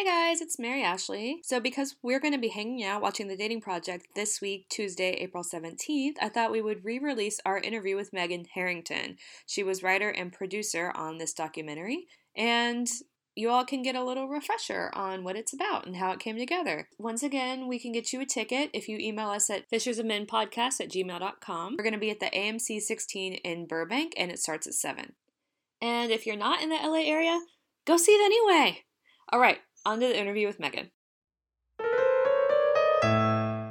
Hey guys, it's Mary Ashley. So, because we're going to be hanging out watching The Dating Project this week, Tuesday, April 17th, I thought we would re release our interview with Megan Harrington. She was writer and producer on this documentary, and you all can get a little refresher on what it's about and how it came together. Once again, we can get you a ticket if you email us at fishersofmenpodcast at gmail.com. We're going to be at the AMC 16 in Burbank, and it starts at 7. And if you're not in the LA area, go see it anyway. All right, on to the interview with Megan.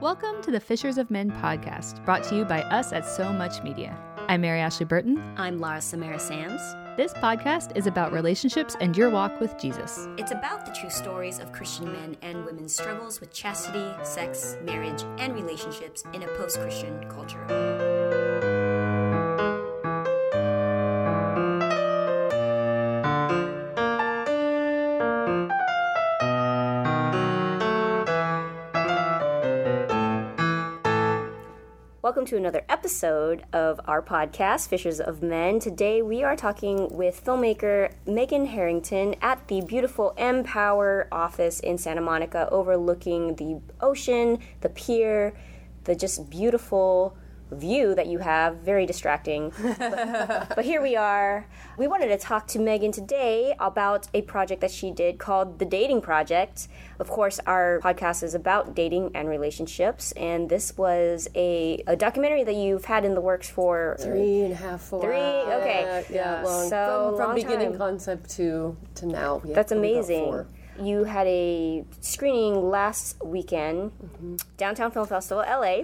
Welcome to the Fishers of Men podcast, brought to you by us at So Much Media. I'm Mary Ashley Burton. I'm Lara Samara Sands. This podcast is about relationships and your walk with Jesus. It's about the true stories of Christian men and women's struggles with chastity, sex, marriage, and relationships in a post Christian culture. Welcome to another episode of our podcast, Fishers of Men. Today we are talking with filmmaker Megan Harrington at the beautiful Mpower office in Santa Monica, overlooking the ocean, the pier, the just beautiful view that you have. Very distracting. but, but here we are. We wanted to talk to Megan today about a project that she did called The Dating Project. Of course, our podcast is about dating and relationships, and this was a, a documentary that you've had in the works for three and a half, four. Three, okay. Yeah, long. So, from, from long beginning time. concept to to now. Yeah, That's amazing. You had a screening last weekend, Mm-hmm. Downtown Film Festival, LA.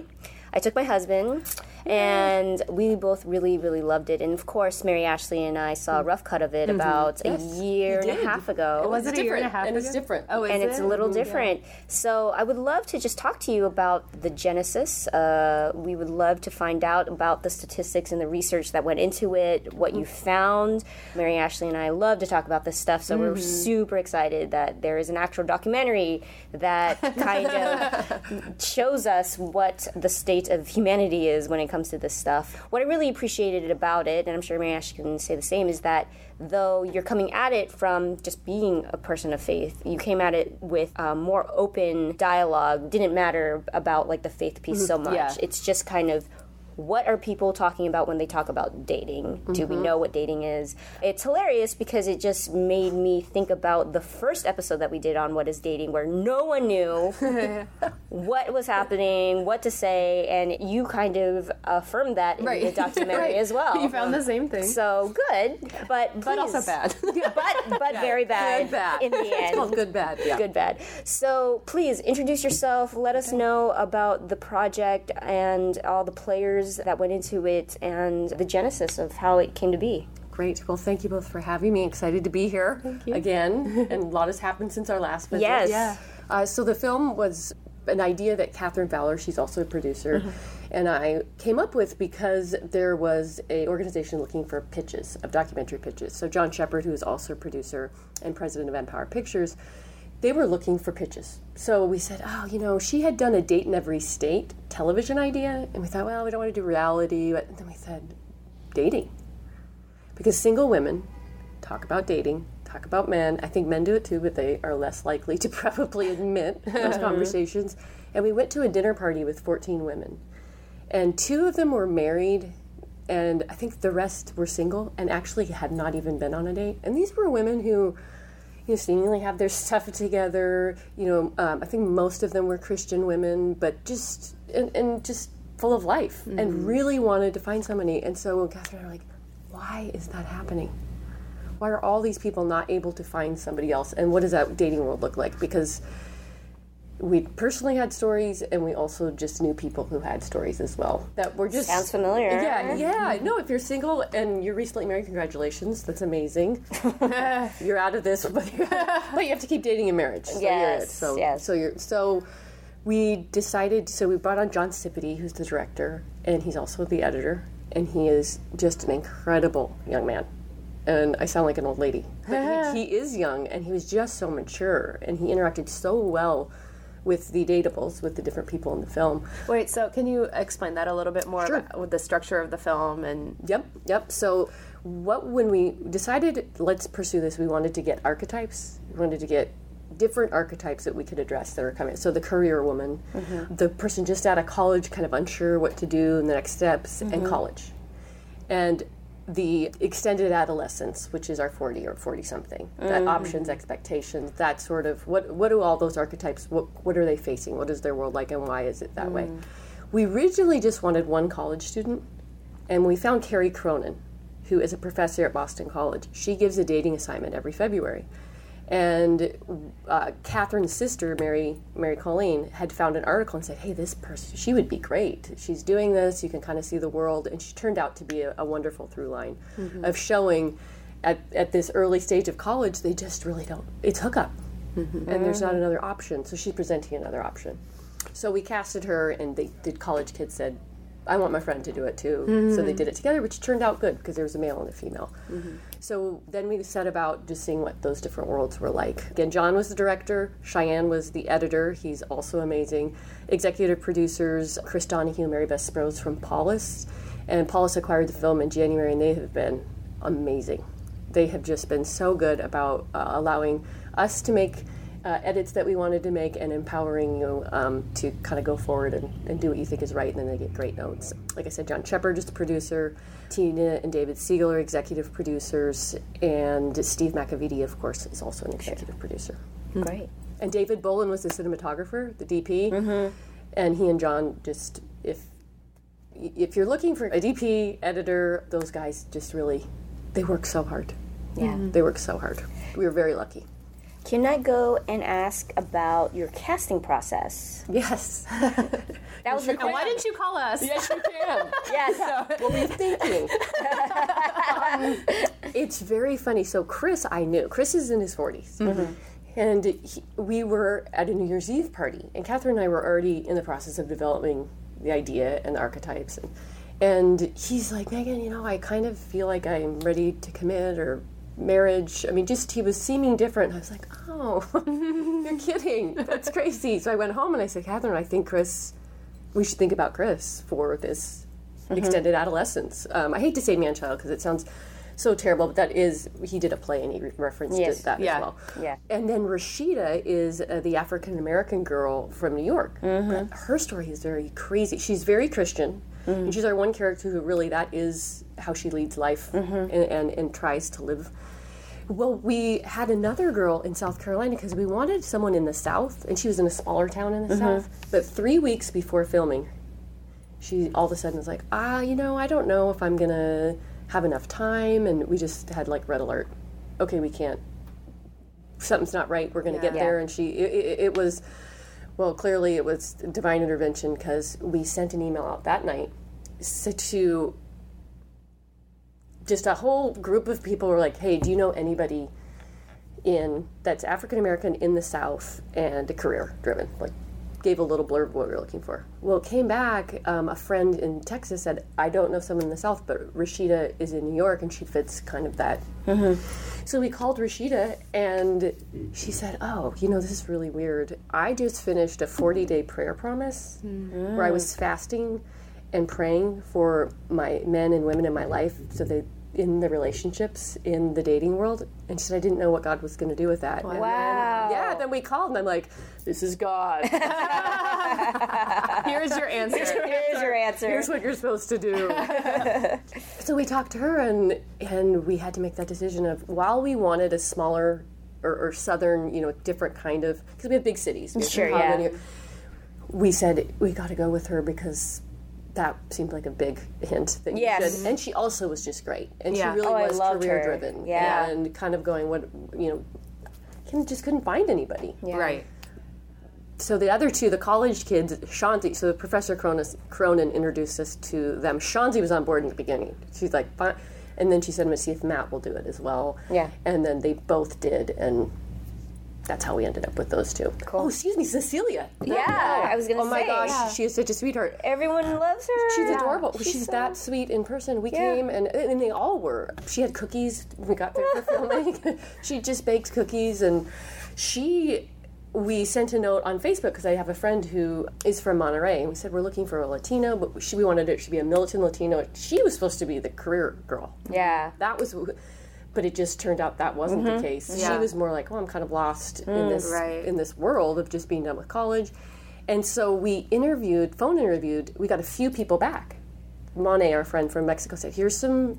I took my husband, and we both really, really loved it. And of course, Mary Ashley and I saw a rough cut of it about Mm-hmm. Yes, a year and a half ago. It was It's it a year and a different, half and it's ago? different. Oh, is and it's a little different. So I would love to just talk to you about the genesis. Uh, we would love to find out about the statistics and the research that went into it, what you found. Mary Ashley and I love to talk about this stuff, so we're super excited that there is an actual documentary that kind of shows us what the state of humanity is when it comes to this stuff. What I really appreciated about it, and I'm sure Mary Ashley can say the same, is that though you're coming at it from just being a person of faith, you came at it with um, more open dialogue. Didn't matter about like the faith piece so much. Yeah. It's just kind of what are people talking about when they talk about dating? Do we mm-hmm. know what dating is? It's hilarious because it just made me think about the first episode that we did on what is dating, where no one knew what was happening, what to say, and you kind of affirmed that in the documentary as well. You found the same thing. So good, but But also bad. but but very bad, Good bad. in the It's end. called good bad. Yeah. Good bad. So please introduce yourself. Let us know about the project and all the players that went into it and the genesis of how it came to be. Great. Well, thank you both for having me. Excited to be here again. and a lot has happened since our last visit. Yes. Yeah. Uh, so the film was an idea that Catherine Fowler, she's also a producer, and I came up with because there was a organization looking for pitches of documentary pitches. So John Shepard, who is also a producer and president of Mpower Pictures, they were looking for pitches. So we said, oh, you know, she had done a date in every state television idea, and we thought, well, we don't want to do reality, but then we said, dating because single women talk about dating, talk about men. I think men do it too, but they are less likely to probably admit those uh-huh. conversations. And we went to a dinner party with 14 women, and two of them were married, and I think the rest were single and actually had not even been on a date. And these were women who. You know, seemingly have their stuff together. You know, um, I think most of them were Christian women, but just and, and just full of life and really wanted to find somebody. And so Catherine and I were like, why is that happening? Why are all these people not able to find somebody else? And what does that dating world look like? Because we personally had stories, and we also just knew people who had stories as well that were just Sounds familiar. Yeah, yeah. No, if you're single and you're recently married, congratulations. That's amazing. you're out of this, but, but you have to keep dating in marriage. So Yes. So, yes. so you're so. We decided. So we brought on John Cipiti who's the director, and he's also the editor, and he is just an incredible young man. And I sound like an old lady, but he, he is young, and he was just so mature, and he interacted so well with the datables, with the different people in the film. Wait, so can you explain that a little bit more Sure. about with the structure of the film and Yep, yep. So, what when we decided let's pursue this, we wanted to get archetypes. We wanted to get different archetypes that we could address that are coming. So the career woman, mm-hmm. the person just out of college, kind of unsure what to do in the next steps, and mm-hmm. college, and the extended adolescence, which is our forty or forty something. That mm. options, expectations, that sort of what what do all those archetypes? What what are they facing? What is their world like, and why is it that way? Mm. We originally just wanted one college student, and we found Kerry Cronin, who is a professor at Boston College. She gives a dating assignment every February. And uh, Catherine's sister, Mary Mary Colleen, had found an article and said, "Hey, this person, she would be great. She's doing this. You can kind of see the world." And she turned out to be a, a wonderful through line mm-hmm. of showing, at, at this early stage of college, they just really don't. It's hookup, mm-hmm. and there's not mm. another option. So she's presenting another option. So we casted her, and they, the college kids said, I want my friend to do it too. So they mm-hmm. did it together, which turned out good because there was a male and a female. So then we set about just seeing what those different worlds were like. Again, John was the director, Cheyenne was the editor. He's also amazing. Executive producers, Chris Donahue Mary Beth Sprose from Paulist. And Paulist acquired the film in January, and they have been amazing. They have just been so good about uh, allowing us to make uh, edits that we wanted to make and empowering you um, to kind of go forward and, and do what you think is right, and then they get great notes. Like I said, John Shepard is the producer, Tina and David Siegel are executive producers, and Steve McEveety, of course, is also an executive producer. Great. And David Bolin was the cinematographer, the DP, and he and John just if if you're looking for a DP editor, those guys just really they work so hard. Yeah. They work so hard. We were very lucky. Can I go and ask about your casting process? Yes. That was the And why didn't you call us? yes, you can. Yes. what were you thinking? Um, it's very funny. So Chris, I knew. Chris is in his 40s. And he, we were at a New Year's Eve party, and Catherine and I were already in the process of developing the idea and the archetypes. And, and he's like, Megan, you know, I kind of feel like I'm ready to commit or marriage. I mean, just he was seeming different. I was like, oh, you're kidding. That's crazy. So I went home and I said, Catherine, I think Chris, we should think about Chris for this extended adolescence. Um, I hate to say man child because it sounds so terrible, but that is, he did a play and he re- referenced Yes. that Yeah. as well. Yeah. And then Rashida is uh, the African American girl from New York. Mm-hmm. Her story is very crazy. She's very Christian, Mm-hmm. and she's our one character who really that is how she leads life Mm-hmm. and, and, and tries to live. Well, we had another girl in South Carolina because we wanted someone in the South, and she was in a smaller town in the Mm-hmm. South. But three weeks before filming, she all of a sudden was like, ah, you know, I don't know if I'm gonna have enough time, and we just had like red alert. Okay, we can't. Something's not right. We're gonna get Yeah. there, and she. It, it, it was, well, clearly it was divine intervention because we sent an email out that night to just a whole group of people were like, hey, do you know anybody in that's African American in the South and career driven? Like, gave a little blurb of what we were looking for. Well, it came back. Um, a friend in Texas said, I don't know someone in the South, but Rashida is in New York and she fits kind of that. Mm-hmm. So we called Rashida and she said, Oh, you know, this is really weird. I just finished a 40 day prayer promise mm. where I was mm. fasting and praying for my men and women in my life so they in the relationships in the dating world and she said I didn't know what God was going to do with that. And then- Wow. yeah, then we called and I'm like, this is God. Here's your answer. Here's your answer. Here's what you're supposed to do. so we talked to her and and we had to make that decision of while we wanted a smaller or, or southern, you know, different kind of because we have big cities. We have Sure, yeah. We said we got to go with her because that seemed like a big hint that you Yes. should. And she also was just great, and Yeah. she really Oh, I was loved career her. driven. Yeah. and kind of going what you know, Kim just couldn't find anybody. Yeah. Right. So the other two, the college kids, Shanzi. So Professor Cronin, Cronin introduced us to them. Shanzi was on board in the beginning. She's like, fine. And then she said, I'm going to see if Matt will do it as well. Yeah. And then they both did, and that's how we ended up with those two. Cool. Oh, excuse me, Cecilia. Yeah, I was gonna Oh my say. gosh, Yeah. she is such a sweetheart. Everyone loves her. She's adorable. She's, She's so- that sweet in person. We came and and they all were. She had cookies. We got there for filming. she just bakes cookies and she. We sent a note on Facebook because I have a friend who is from Monterey, and we said we're looking for a Latino, but she, we wanted it to be a militant Latino. She was supposed to be the career girl. Yeah. That was, but it just turned out that wasn't the mm-hmm. case. She was more like, "Oh, I'm kind of lost in mm, this Right. in this world of just being done with college." And so we interviewed, phone interviewed. We got a few people back. Monet, our friend from Mexico, said, "Here's some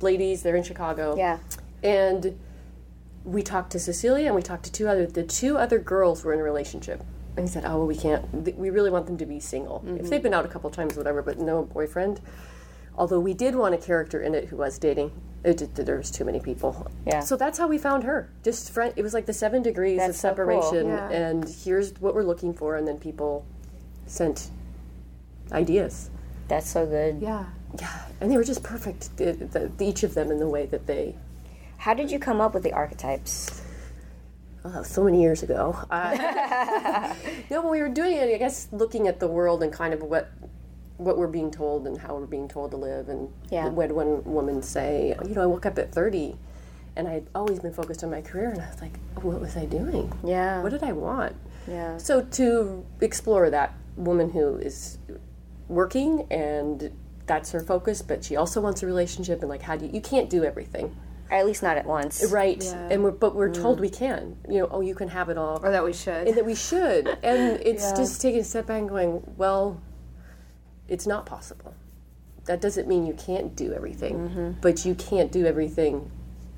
ladies. They're in Chicago." Yeah. And we talked to Cecilia and we talked to two other. The two other girls were in a relationship. And he said, "Oh, well, we can't. We really want them to be single. If mm-hmm. they've been out a couple times, whatever, but no boyfriend." Although we did want a character in it who was dating, it just, there was too many people. Yeah. So that's how we found her. Just friend. It was like the seven degrees That's of so cool. separation, Yeah. and here's what we're looking for, and then people sent ideas. That's so good. Yeah. Yeah, and they were just perfect. The, the, each of them in the way that they How did you come up with the archetypes? oh, so many years ago. Uh, no, when we were doing it, I guess looking at the world and kind of what what we're being told and how we're being told to live. And Yeah. when one woman say, you know, I woke up at 30 and I'd always been focused on my career, and I was like, what was I doing? Yeah. What did I want? Yeah. So to explore that woman who is working and that's her focus, but she also wants a relationship, and like, how do you, you can't do everything. At least not at once. Right, and we're, but we're mm. told we can. You know, oh, you can have it all, Or that we should. and that we should. And it's just taking a step back and going, well, it's not possible. That doesn't mean you can't do everything, but you can't do everything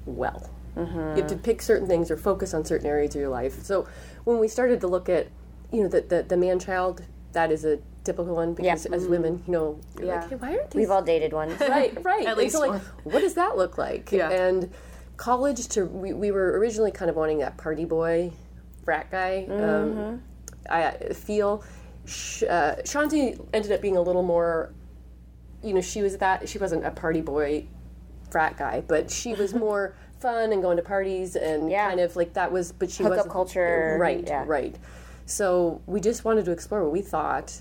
well. You have to pick certain things or focus on certain areas of your life. So when we started to look at, you know, the the, the man child, that is a typical one because as women, you know, Yeah. like, hey, why aren't these We've all dated one. right, right. At And least so, like, what does that look like? Yeah. And college to we, we were originally kind of wanting that party boy, frat guy. Mm-hmm. Um, I feel Sh- uh, Shanzi ended up being a little more. You know, she was that she wasn't a party boy, frat guy, but she was more fun and going to parties and Yeah. kind of like that was. But she Hookup was culture, right? yeah. Right. So we just wanted to explore what we thought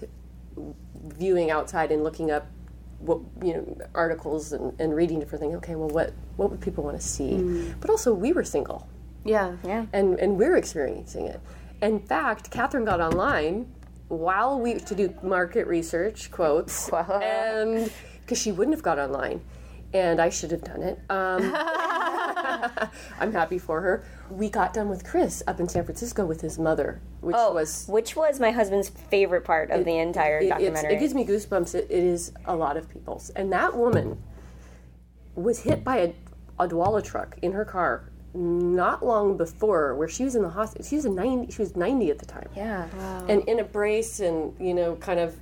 viewing outside and looking up what you know articles and, and reading different things okay well what what would people want to see but also we were single yeah. Yeah. and and we're experiencing it in fact catherine got online while we to do market research quotes and because she wouldn't have got online and i should have done it um, i'm happy for her we got done with chris up in san francisco with his mother which Oh, was which was my husband's favorite part of the entire it, documentary. it gives me goosebumps. It, it is a lot of people's. And that woman was hit by a, a Dwala truck in her car not long before, where she was in the hospital. She was a 90. She was 90 at the time, yeah. and in a brace, and you know, kind of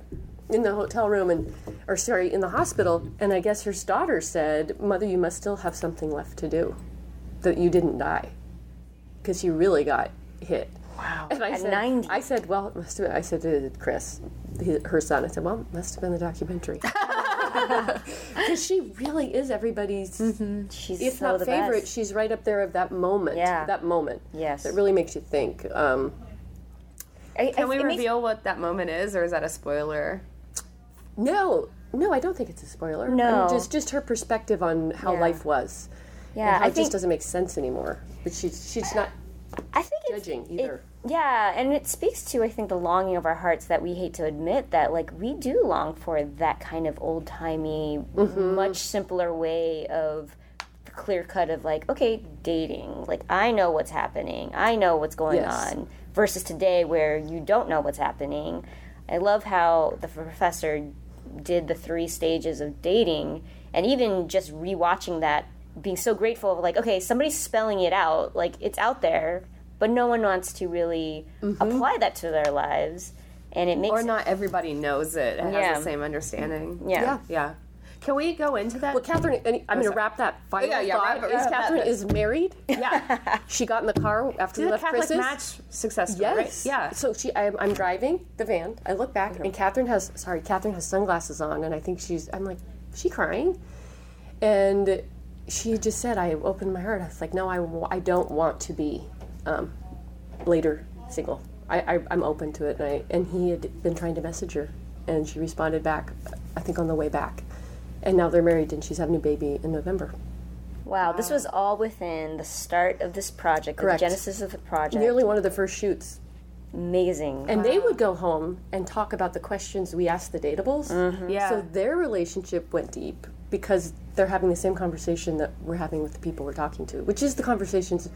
in the hotel room, and or sorry, in the hospital. And I guess her daughter said, "Mother, you must still have something left to do, that you didn't die, because you really got hit." Wow. And I At said, 90. I said, well, it must have, I said to Chris, he- her son, I said, well, it must have been the documentary. Because she really is everybody's, She's if so not the favorite, best. she's right up there of that moment. Yeah. That moment. Yes. That really makes you think. Um, I- I- Can we it makes- reveal what that moment is, or is that a spoiler? no, no, I don't think it's a spoiler. No. I mean, just, just her perspective on how Yeah. life was. Yeah, and how I it think just doesn't make sense anymore. But she's, she's not I think it's, judging it- either. yeah, and it speaks to I think the longing of our hearts that we hate to admit that like we do long for that kind of old timey, Mm-hmm. much simpler way of clear cut of like okay dating. Like I know what's happening, I know what's going Yes. on. Versus today where you don't know what's happening. I love how the professor did the three stages of dating, and even just rewatching that being so grateful of like okay somebody's spelling it out like it's out there but no one wants to really mm-hmm. apply that to their lives and it makes Or not everybody knows it and Yeah. has the same understanding. yeah, Yeah. Yeah. Can we go into that? Well, Catherine, and I'm going to wrap that final yeah, yeah, thought. wrap wrap Catherine is married. yeah. She got in the car after we the left Catholic Chris's. match success story, Yes. right? Yeah. So she, I'm, I'm driving the van. I look back, and Catherine has, sorry, Catherine has sunglasses on, and I think she's, I'm like, is she crying? And she just said, I opened my heart. I was like, no, I, I don't want to be um, later single. I, I, I'm open to it. And, I, and he had been trying to message her, and she responded back, I think on the way back. And now they're married, and she's having a baby in November. wow this was all within the start of this project Correct. the genesis of the project Nearly one of the first shoots amazing And they would go home and talk about the questions we asked the datables. Yeah. So their relationship went deep. Because they're having the same conversation that we're having with the people we're talking to, which is the conversations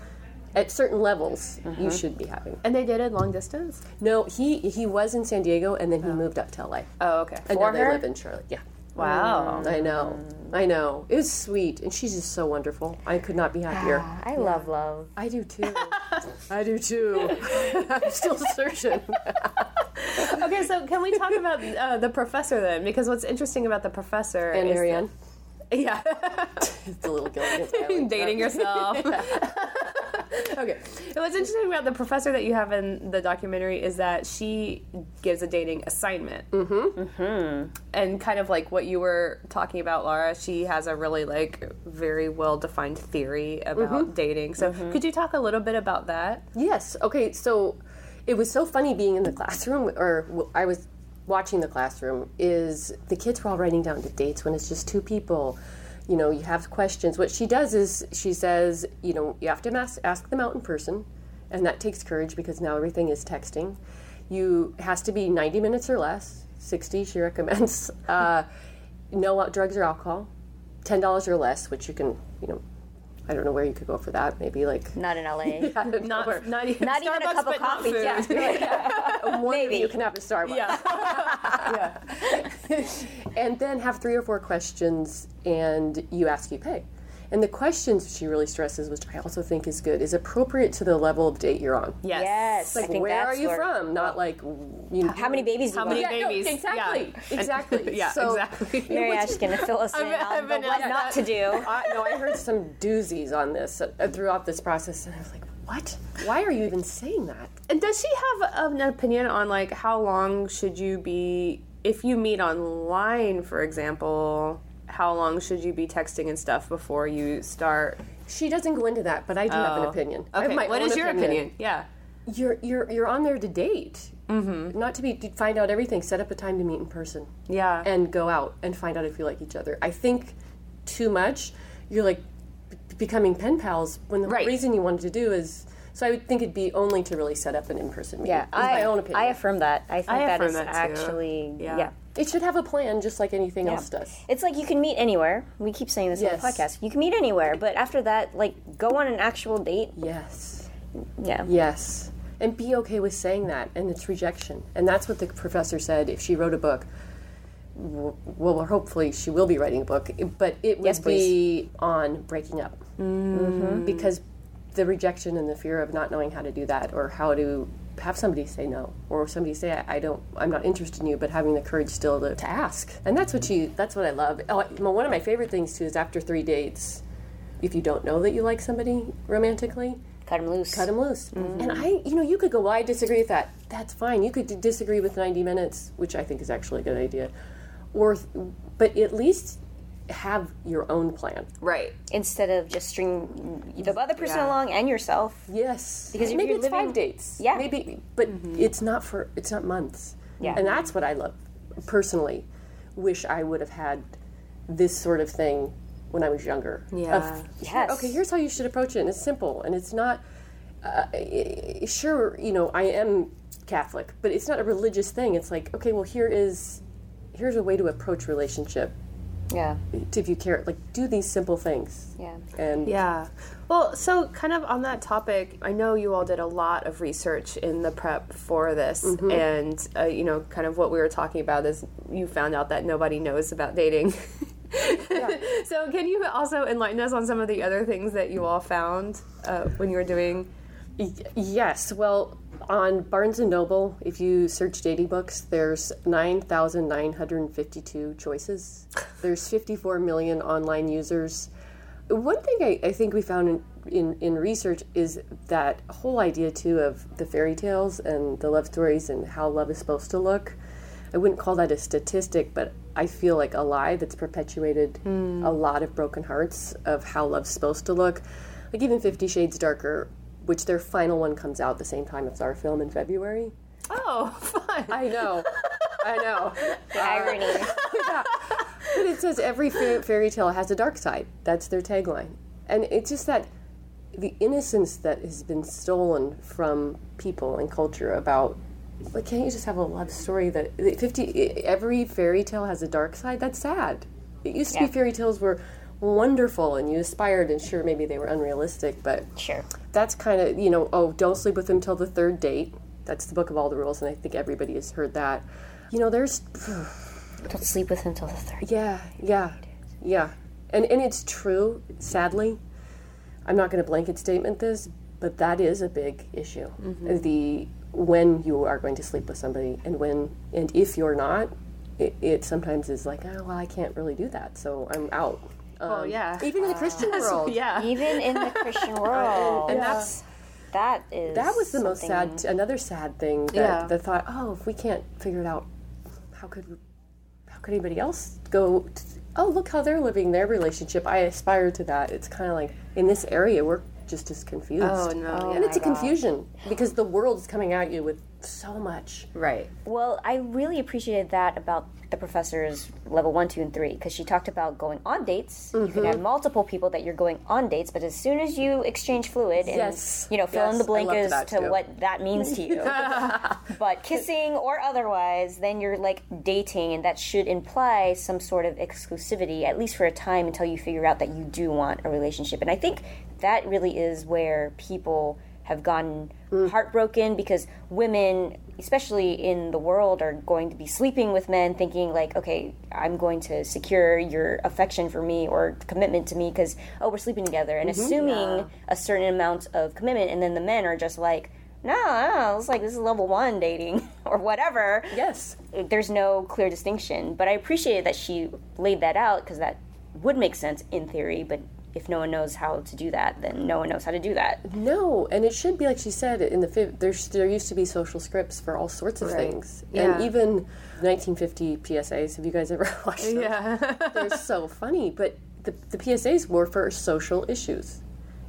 at certain levels you mm-hmm. should be having. And they dated long distance? No, he he was in San Diego and then he oh. moved up to LA. Oh, okay. And For now they live in Charlotte. Yeah. Wow. I know. I know. It was sweet and she's just so wonderful. I could not be happier. I love love. I do too. I do too. I'm still searching. Okay, so can we talk about uh, the professor then? Because what's interesting about the professor And is Marianne, yeah, the little Gilligan's Island. dating yourself. okay, so what's interesting about the professor that you have in the documentary is that she gives a dating assignment, mm-hmm. Mm-hmm. and kind of like what you were talking about, Laura. She has a really like very well defined theory about dating. So could you talk a little bit about that? Yes. Okay. So it was so funny being in the classroom, or I was watching the classroom. Is the kids were all writing down the dates when it's just two people. You know, you have questions. What she does is she says, you know, you have to ask, ask them out in person, and that takes courage because now everything is texting. You has to be ninety minutes or less. Sixty, she recommends. Uh, no drugs or alcohol. Ten dollars or less, which you can, you know, I don't know where you could go for that. Maybe like Not in LA. Not not even Not even a cup of coffee. food. Yeah. one Maybe. you can have a Starbucks. Yeah. and then have three or four questions and you ask you pay and the questions she really stresses which i also think is good is appropriate to the level of date you're on Yes. Yes. I like think where are you where- from not like you know, How many babies How many want? Yeah, no, babies? exactly Yeah. exactly yeah, so, exactly. Mary Ash's gonna fill us in I've- on I've been what asked not that. to do. I, no, I heard some doozies on this uh, throughout this process, and I was like, "What? Why are you even saying that?" And does she have an opinion on like how long should you be if you meet online, for example? How long should you be texting and stuff before you start? She doesn't go into that, but I do have an Oh. opinion. I have Okay, my what own is your opinion? Yeah. You're you're you're on there to date, mm-hmm. not to be to find out everything. Set up a time to meet in person. Yeah. and go out and find out if you like each other. I think too much, you're like b- becoming pen pals when the Right. reason you wanted to do is. So I would think it'd be only to really set up an in-person meeting. Yeah, is I, my own opinion. I affirm that. I think I that affirm is that actually Yeah. yeah. It should have a plan, just like anything else does. It's like you can meet anywhere. We keep saying this on the podcast. You can meet anywhere, but after that, like go on an actual date. Yes, Yeah. yes, and be okay with saying that and its rejection. And that's what the professor said. If she wrote a book, well, hopefully she will be writing a book, but it would Yes, be on breaking up mm-hmm. because the rejection and the fear of not knowing how to do that or how to have somebody say no or somebody say I, I don't i'm not interested in you but having the courage still to, to ask. And that's what you that's what i love. Oh, well, one of my favorite things too is after three dates if you don't know that you like somebody romantically Cut them loose. cut them loose. Mm-hmm. And i you know you could go well i disagree with that. That's fine. You could d- disagree with 90 minutes which i think is actually a good idea. Or but at least have your own plan right. Instead of just string the other person Yeah. along and yourself. Yes, Because maybe you're it's living- five dates. Yeah. maybe, but it's not for it's not months. Yeah. and that's what I love personally. Wish I would have had this sort of thing when I was younger. Yeah. Of, Yes. okay, here's how you should approach it. And it's simple, and it's not. Uh, i- i- sure, you know, I am Catholic, but it's not a religious thing. It's like, okay, well, here is, here's a way to approach relationship. Yeah. If you care, like, do these simple things. Yeah. And Yeah. Well, so kind of on that topic, I know you all did a lot of research in the prep for this, and uh, you know, kind of what we were talking about is you found out that nobody knows about dating. so, can you also enlighten us on some of the other things that you all found uh, when you were doing? Yes. Well, on Barnes and Noble, if you search dating books, there's 9,952 choices. There's 54 million online users. One thing I, I think we found in, in, in research is that whole idea, too, of the fairy tales and the love stories and how love is supposed to look. I wouldn't call that a statistic, but I feel like a lie that's perpetuated hmm. a lot of broken hearts of how love's supposed to look. Like even Fifty Shades Darker, which their final one comes out the same time as our film in February. Oh, fun! I know, I know. Irony. Yeah. But it says every fairy tale has a dark side. That's their tagline. And it's just that the innocence that has been stolen from people and culture about like can't you just have a love story that 50 every fairy tale has a dark side that's sad it used to be fairy tales were wonderful and you aspired and sure maybe they were unrealistic but Sure. that's kind of you know oh don't sleep with him till the third date. That's the book of all the rules and i think everybody has heard that. You know there's Don't sleep with him till the third. yeah yeah yeah. And and it's true sadly. I'm not going to blanket statement this but that is a big issue. Mm-hmm. The when you are going to sleep with somebody and when and if you're not it, it sometimes is like oh well i can't really do that so i'm out Well, Um, yeah. even in the christian world yeah. Even in the Christian world. and that's that is that was the most something- sad another sad thing that Yeah. the thought oh if we can't figure it out how could how could anybody else go t oh look how they're living their relationship i aspire to that it's kind of like in this area we're just as confused Oh no. and it's a confusion because the world's coming at you with so much Right. Well, I really appreciated that about the professor's level one, two, and three because she talked about going on dates. You can have mm-hmm. multiple people that you're going on dates, but as soon as you exchange fluid and Yes. you know fill in the blank as to too. what that means to you, but kissing or otherwise, then you're like dating, and that should imply some sort of exclusivity at least for a time until you figure out that you do want a relationship. And I think that really is where people have gotten mm. heartbroken because women especially in the world are going to be sleeping with men thinking like okay i'm going to secure your affection for me or commitment to me because oh we're sleeping together and mm-hmm. assuming a certain amount of commitment and then the men are just like no, no it's like this is level one dating or whatever. Yes. There's no clear distinction but i appreciated that she laid that out because that would make sense in theory but if no one knows how to do that then no one knows how to do that No, and it should be like she said in the there's there used to be social scripts for all sorts of things, Yeah. and even 1950 PSAs. Have you guys ever watched them? Yeah. They're so funny, but the the PSAs were for social issues,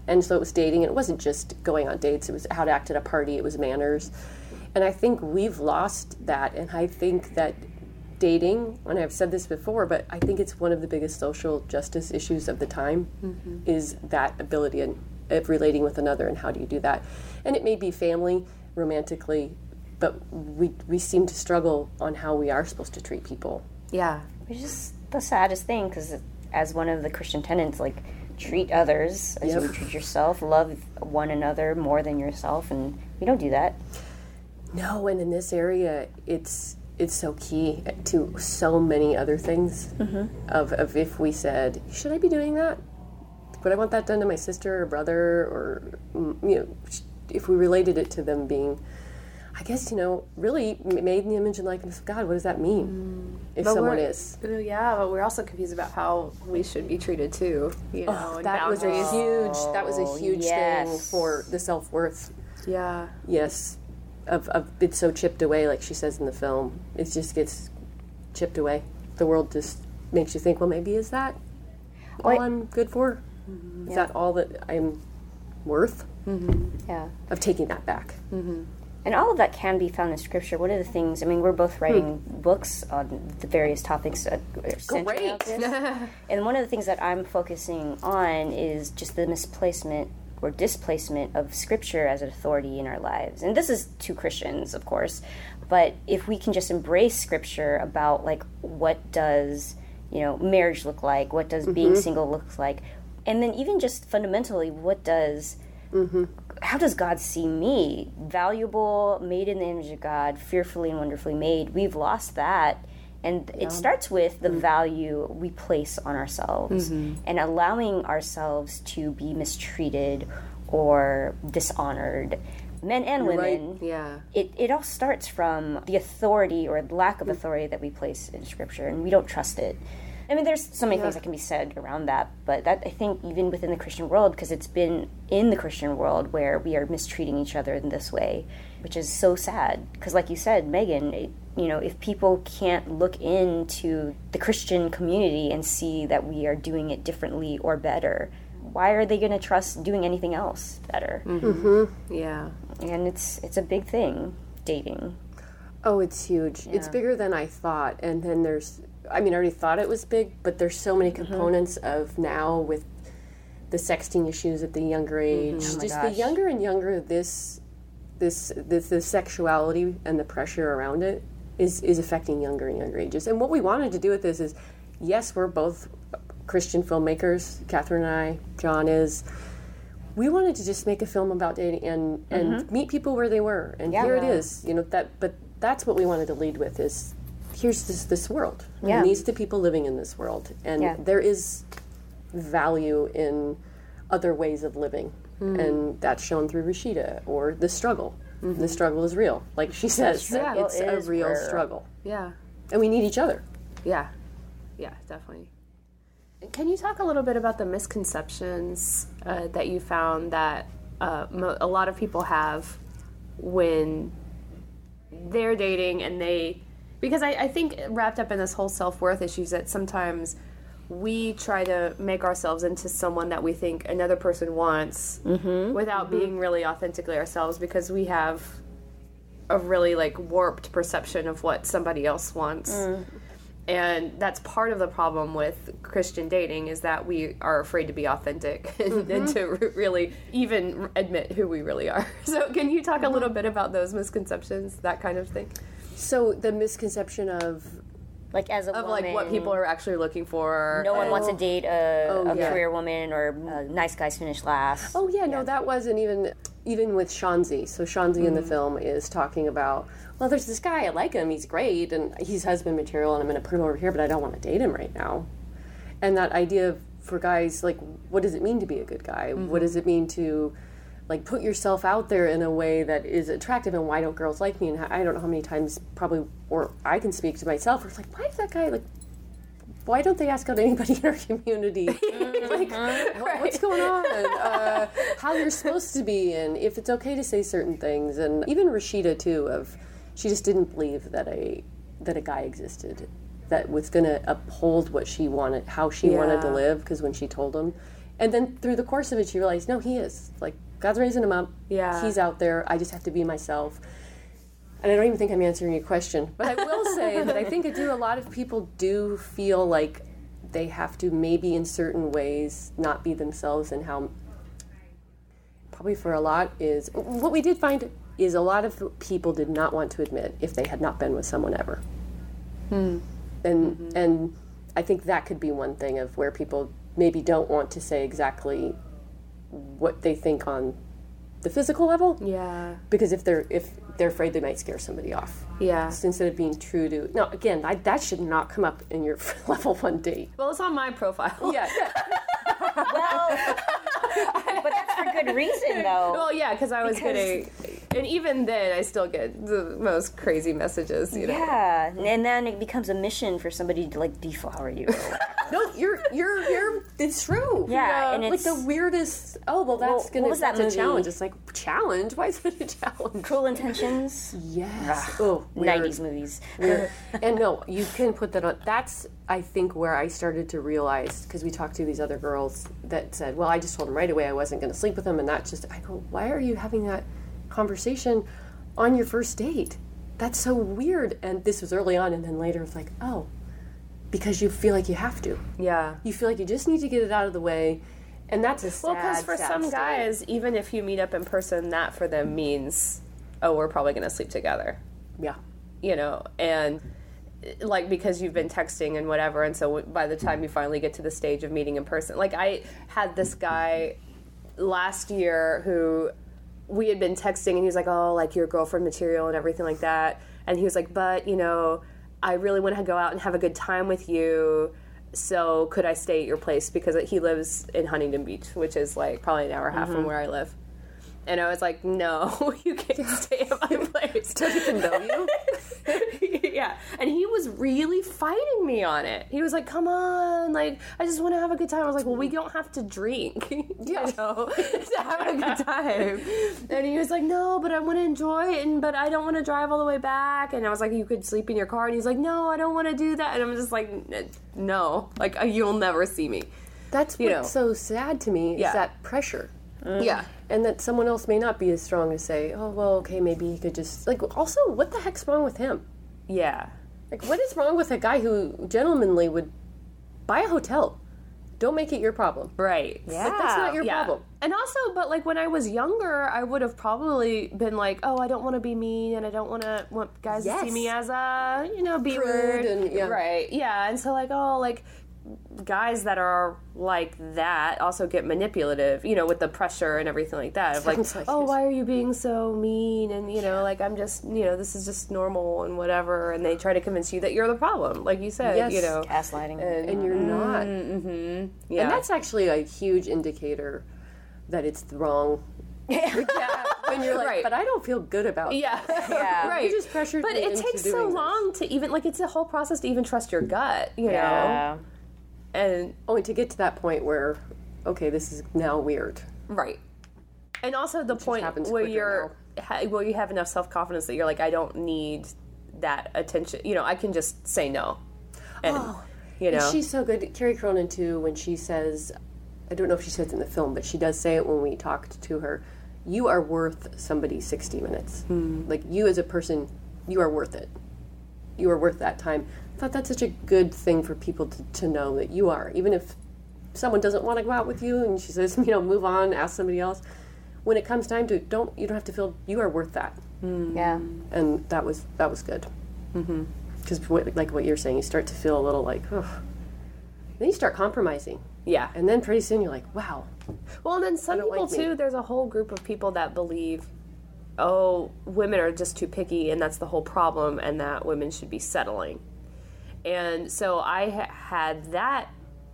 and so it was dating. And it wasn't just going on dates; it was how to act at a party. It was manners, and I think we've lost that. And I think that dating, and I've said this before, but I think it's one of the biggest social justice issues of the time mm-hmm. is that ability and of relating with another and how do you do that. And it may be family, romantically, but we we seem to struggle on how we are supposed to treat people. yeah. which is the saddest thing because as one of the christian tenets like treat others as you Yep. would treat yourself love one another more than yourself and we don't do that No, and in this area, it's it's so key to so many other things. Of, of if we said, should I be doing that? Would I want that done to my sister or brother, or mm, you know, if we related it to them being, I guess you know, really made in the image and likeness of God. What does that mean? if But someone is, Yeah, but we're also confused about how we should be treated too. You know, and that was a huge. That was a huge thing for the self worth. Yeah. Yes, of, of it's so chipped away, like she says in the film. It just gets chipped away. The world just makes you think, well, maybe is that all Well, I'm good for? Mm-hmm. Is that all that I'm worth? Mm-hmm. yeah Of taking that back. Mm-hmm. and all of that can be found in scripture one of the things i mean we're both hmm. writing books on the various topics uh, centering Great. and one of the things that i'm focusing on is just the misplacement or displacement of scripture as an authority in our lives and this is to christians of course but if we can just embrace scripture about like what does you know marriage look like what does being mm-hmm. single look like and then even just fundamentally what does mm-hmm. how does God see me? Valuable, made in the image of God, fearfully and wonderfully made. We've lost that. And it starts with the mm. value we place on ourselves mm-hmm. and allowing ourselves to be mistreated or dishonored. Men and women. Yeah. It, it all starts from the authority or lack of mm. authority that we place in Scripture, and we don't trust it. I mean, there's so many things that can be said around that, but that I think even within the Christian world, because it's been in the Christian world where we are mistreating each other in this way, which is so sad. Because, like you said, Megan, it, you know, if people can't look into the Christian community and see that we are doing it differently or better, why are they going to trust doing anything else better? Mm-hmm. Mm-hmm. Yeah. And it's it's a big thing, dating. Oh, it's huge. It's bigger than I thought. And then there's, I mean, I already thought it was big, but there's so many mm-hmm. components of now with the sexting issues at the younger age. Oh Just the younger and younger this, this, this, the sexuality and the pressure around it is is affecting younger and younger ages. And what we wanted to do with this is yes, we're both Christian filmmakers. Catherine and I, John is. We wanted to just make a film about dating and and mm-hmm. meet people where they were, and here it Yeah. You know that, but that's what we wanted to lead with is here's this this world, Yeah. and these the people living in this world, and Yeah. there is value in other ways of living, and that's shown through Rashida or the struggle. The struggle is real, like she says. struggle it's a real real. struggle, Yeah. and we need each other. Yeah. Yeah, definitely. Can you talk a little bit about the misconceptions uh, that you found that uh, mo- a lot of people have when they're dating and they. Because I, I think wrapped up in this whole self worth issues that sometimes we try to make ourselves into someone that we think another person wants mm-hmm. without mm-hmm. being really authentically ourselves because we have a really like warped perception of what somebody else wants. Mm. And that's part of the problem with christian dating is that we are afraid to be authentic and, and mm-hmm. to re- really even admit who we really are. So can you talk a little bit about those misconceptions that kind of thing? So the misconception of Like as a of woman, like what people are actually looking for No one wants to date a, a yeah. career woman or uh, nice guys finish last. oh yeah, no, that wasn't even even with Shanzi. So Shanzi in the film is talking about well, there's this guy I like him, he's great, and he's husband material, and I'm going to put him over here, but I don't want to date him right now. And that idea of, for guys, like, what does it mean to be a good guy? What does it mean to like put yourself out there in a way that is attractive and why don't girls like me? And I don't know how many times probably or I can speak to myself it's like why is that guy like why don't they ask out anybody in our community? Like what- what's going on? Uh, how you're supposed to be and if it's okay to say certain things. And even Rashida too of she just didn't believe that a that a guy existed that was going to uphold what she wanted how she wanted to live because when she told him. And then through the course of it she realized no he is. Like God's raising him up. Yeah. he's out there. I just have to be myself. And I don't even think I'm answering your question, but I will say that I think I do. A lot of people do feel like they have to maybe in certain ways not be themselves, and how probably for a lot is what we did find is a lot of people did not want to admit if they had not been with someone ever, hmm. and mm-hmm. and I think that could be one thing of where people maybe don't want to say exactly what they think on the physical level. Yeah. Because if they're if they're afraid they might scare somebody off. Yeah. So instead of being true to no again I, that should not come up in your level one date. Well it's on my profile. Yeah. Well, but that's for good reason, though. well yeah because i was getting and even then i still get the most crazy messages you know? Yeah, and then it becomes a mission for somebody to like deflower you. no you're you're you're it's true. Yeah, and like it's- the weirdest oh well that's Well, gonna what was that that's a movie? challenge. It's like challenge? Why is it a challenge? Cruel Intentions, yes ah, oh weird. '90s movies. Weird. and no, you can put that on. That's I think where I started to realize because we talked to these other girls that said, "Well, I just told him right away I wasn't going to sleep with him," and that's just I go, "Why are you having that conversation on your first date? That's so weird." And this was early on, and then later it's like, "Oh, because you feel like you have to. yeah You feel like you just need to get it out of the way." And that's a sad, Well, because for sad some state. guys, even if you meet up in person, that for them means, oh, we're probably going to sleep together, yeah, you know, and like because you've been texting and whatever, and so by the time you finally get to the stage of meeting in person, like I had this guy last year who we had been texting, and he was like, oh, like your girlfriend material and everything like that, and he was like, but you know, I really want to go out and have a good time with you. So could I stay at your place because he lives in Huntington Beach, which is like probably an hour and a half from mm-hmm. where I live. And I was like, no, you can't stay at my place. does he know you? yeah. And he was really fighting me on it. He was like, come on, like, I just want to have a good time. I was like, well, we don't have to drink, you know, to have a good time. And he was like, no, but I want to enjoy it, and but I don't want to drive all the way back. And I was like, you could sleep in your car. And he's like, no, I don't want to do that. And I'm just like, no, like, uh, you'll never see me. That's You what's so sad to me Yeah. is that pressure. Yeah. And that someone else may not be as strong to say, oh well, okay, maybe he could just like. Also, what the heck's wrong with him? Yeah. Like, what is wrong with a guy who gentlemanly would buy a hotel, Don't make it your problem. Right. Yeah. Like, that's not your Yeah. problem. And also, but like when I was younger, I would have probably been like, "Oh, I don't want to be mean, and I don't want to want guys to see me as a you know b Prude word." and- yeah. Right? Yeah. And so like, oh, like guys that are like that also get manipulative, you know, with the pressure and everything like that. Of like, like oh, why are you being so mean? And you know, like I'm just, you know, this is just normal and whatever. And they try to convince you that you're the problem, like you said, Yes. you know. Gaslighting. And you're mm-hmm. not. Mm-hmm. Yeah. And that's actually a huge indicator that it's wrong. yeah. When you're like, Right. but I don't feel good about yeah. Yeah. right. You just pressured but it takes so doing this. long to even like it's a whole process to even trust your gut, you know. And Only to get to that point where, okay, this is now weird. right. And also the point where you're ha- where you have enough self confidence that you're like, I don't need that attention. You know, I can just say no. And oh, you know, She's so good. Kerry Cronin too, when she says, I don't know if she says it in the film, but she does say it when we talked to her. You are worth somebody sixty minutes. Hmm. Like you as a person, you are worth it. You are worth that time. I thought that's such a good thing for people to, to know that you are, even if someone doesn't want to go out with you, and she says, you know, move on, ask somebody else. When it comes time to, don't you don't have to feel you are worth that, hmm. Yeah. and that was that was good. Mm-hmm. Because like what you're saying, you start to feel a little like, Ugh. then you start compromising. yeah. And then pretty soon you're like, wow. Well, and then some don't people like me. too. There's a whole group of people that believe, oh, women are just too picky, and that's the whole problem, and that women should be settling. And so I ha- had that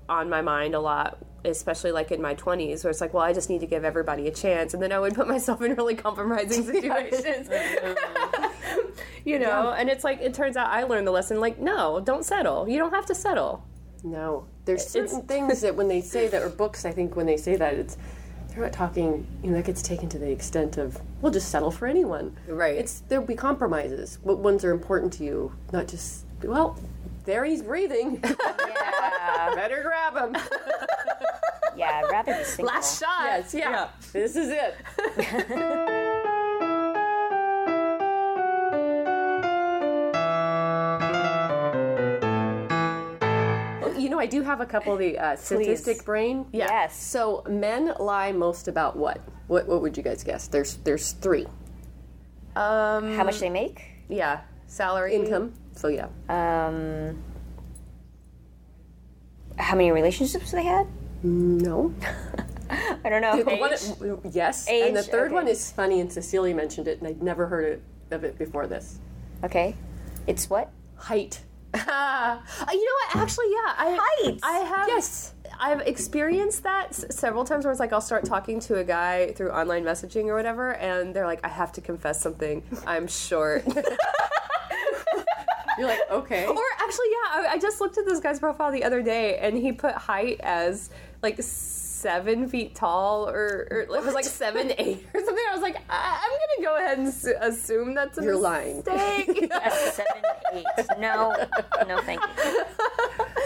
on my mind a lot, especially like in my 20s, where it's like, well, I just need to give everybody a chance, and then I would put myself in really compromising situations. you know, and it's like it turns out I learned the lesson. Like, no, don't settle. You don't have to settle. No. There's certain things that when they say that, or books, I think when they say that, it's they're not talking. You know, that gets taken to the extent of we'll just settle for anyone. Right. It's there'll be compromises. What ones are important to you? Not just well, there he's breathing. Yeah. Better grab him. yeah. I'd rather be single. Last shot. yes. Yeah. This is it. You know, I do have a couple of the uh, statistic brain. Yes. So men lie most about what? What? What would you guys guess? There's there's three Um. How much they make? Yeah. Salary. income. So yeah, Um. How many relationships they had? no. I don't know. One- yes, and the third okay. one is funny, and Cecilia mentioned it, and I'd never heard it, of it before this. Okay. It's what? Height. Uh, you know what? Actually, yeah. I, Heights. I have. Yes. I've experienced that s- several times where it's like I'll start talking to a guy through online messaging or whatever, and they're like, I have to confess something. I'm short. You're like, okay. or actually, yeah, I, I just looked at this guy's profile the other day, and he put height as like seven feet tall, or, or it was like seven eight or something. I was like, I, I'm gonna go ahead and s- assume that's a You're lying. mistake. A seven, eight. No, no, thank you.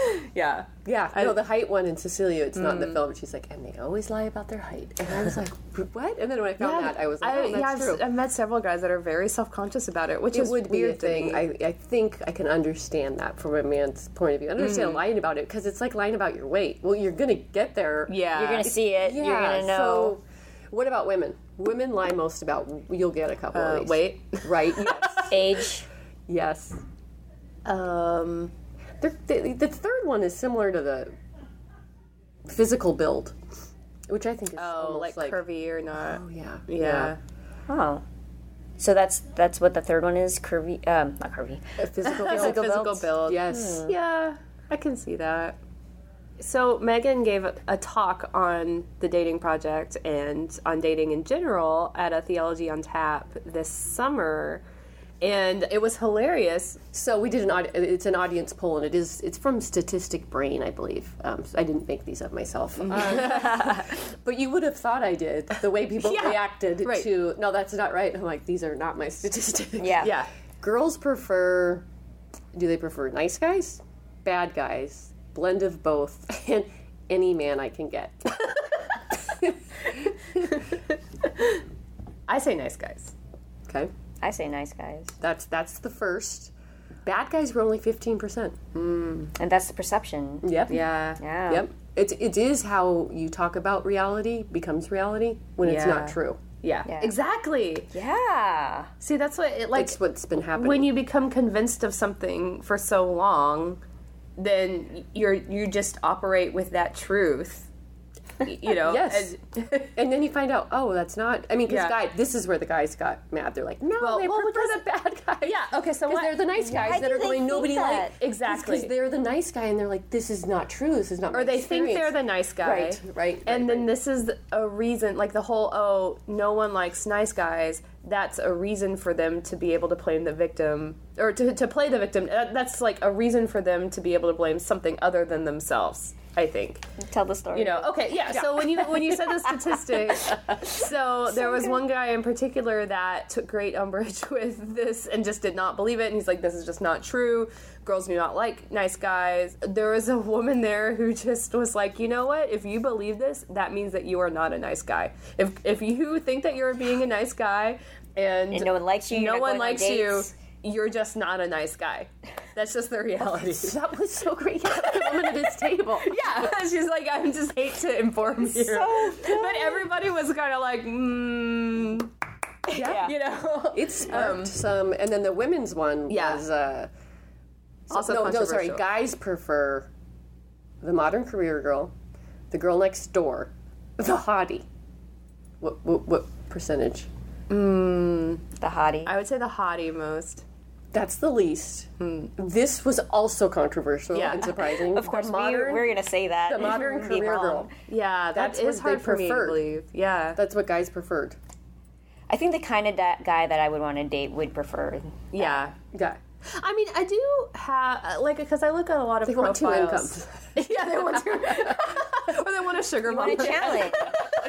yeah. Yeah, I know the height one in Cecilia, it's not in Mm. the film. She's like, and they always lie about their height. And I was like, what? And then when I found that, I was like, I, oh, that's yeah, I've, true. I've met several guys that are very self conscious about it, which it is would be a weird thing. I, I think I can understand that from a man's point of view. I understand Mm. lying about it because it's like lying about your weight. Well, you're going to get there. yeah, You're gonna see it. Yeah, You're gonna know. So, what about women? Women lie most about. You'll get a couple Uh, of these. weight. Right. Yes. Age. yes. Um, The, the, the third one is similar to the physical build, which I think is oh, almost like, curvy or not? Oh yeah. yeah. Oh. So that's that's what the third one is. Curvy. Um, not curvy. A physical build. Physical physical build? build. Yes. Yeah, I can see that. So Megan gave a, a talk on the dating project and on dating in general at a Theology on Tap this summer, and it was hilarious. So we did an aud- it's an audience poll and it is it's from Statistic Brain I believe. Um, so I didn't make these up myself, Uh, but you would have thought I did. The way people Yeah, reacted right. to no, that's not right. I'm like these are not my statistics. Yeah. Yeah, Girls prefer. Do they prefer nice guys, bad guys, blend of both, and any man I can get? I say nice guys. Okay, I say nice guys, that's that's the first. Bad guys were only fifteen percent. Mm. and that's the perception. Yep. Yeah, Yeah. Yep. It's it is how you talk about reality becomes reality when it's not true. Yeah, Yeah. exactly. Yeah. See, that's what it like. It's what's been happening. when you become convinced of something for so long, then you're you just operate with that truth. You know. Yes. and- and then you find out, oh, that's not. I mean, because Yeah. guy, this is where the guys got mad. They're like, no, Well, they well, prefer the bad guys. Yeah, okay, so what- they're the nice guys that are going. Nobody that? like Exactly. because they're the nice guy, and they're like, this is not true. This is not. or they think they're the nice guy. Right, right, And right, then this is a reason, like the whole, oh, no one likes nice guys. That's a reason for them to be able to blame the victim, or to, to play the victim. Uh, that's like a reason for them to be able to blame something other than themselves, I think. Tell the story. You know, okay, yeah. So when you when you said the statistic, so there was one guy in particular that took great umbrage with this and just did not believe it, and he's like, "This is just not true. Girls do not like nice guys." There was a woman there who just was like, "You know what? If you believe this, that means that you are not a nice guy. If if you think that you're being a nice guy and, And no one likes you, you're no one going on likes you." You're just not a nice guy. That's just the reality. That was so great. The woman at his table. Yeah, she's like, I just hate to inform you. So good. But everybody was kind of like, mm, Yeah. you know. It sparked some, and then the women's one Um, Yeah. was uh, Also no, no, sorry. Guys prefer the modern career girl, the girl next door, the hottie. What what, what percentage? Mm, the hottie. I would say the hottie most. That's the least. Hmm. This was also controversial. Yeah. and surprising. of course, the we, modern, we're gonna say that. the modern career wrong. girl. Yeah, That's that is what hard for me to believe. Yeah. That's what guys preferred. I think the kind of da- guy that I would want to date would prefer. yeah. Yeah. I mean, I do have, like, because I look at a lot of They want profiles. two incomes. yeah, they want to. or they want a sugar mama. Want a challenge.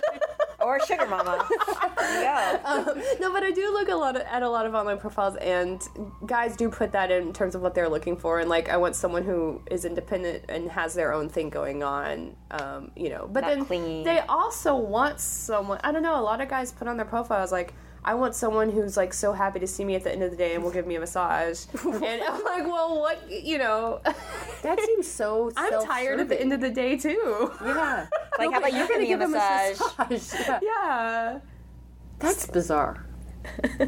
or a sugar mama. You go. no, but I do look a lot of, at a lot of online profiles, and guys do put that in terms of what they're looking for. And like, I want someone who is independent and has their own thing going on. Um, you know, but Not then clingy. they also want someone. I don't know. A lot of guys put on their profiles like. I want someone who's like so happy to see me at the end of the day and will give me a massage. and I'm like, well, what, you know, That seems so. I'm tired at the end of the day too. Yeah. Like, how about you give me a massage? massage? Yeah. Yeah. That's bizarre.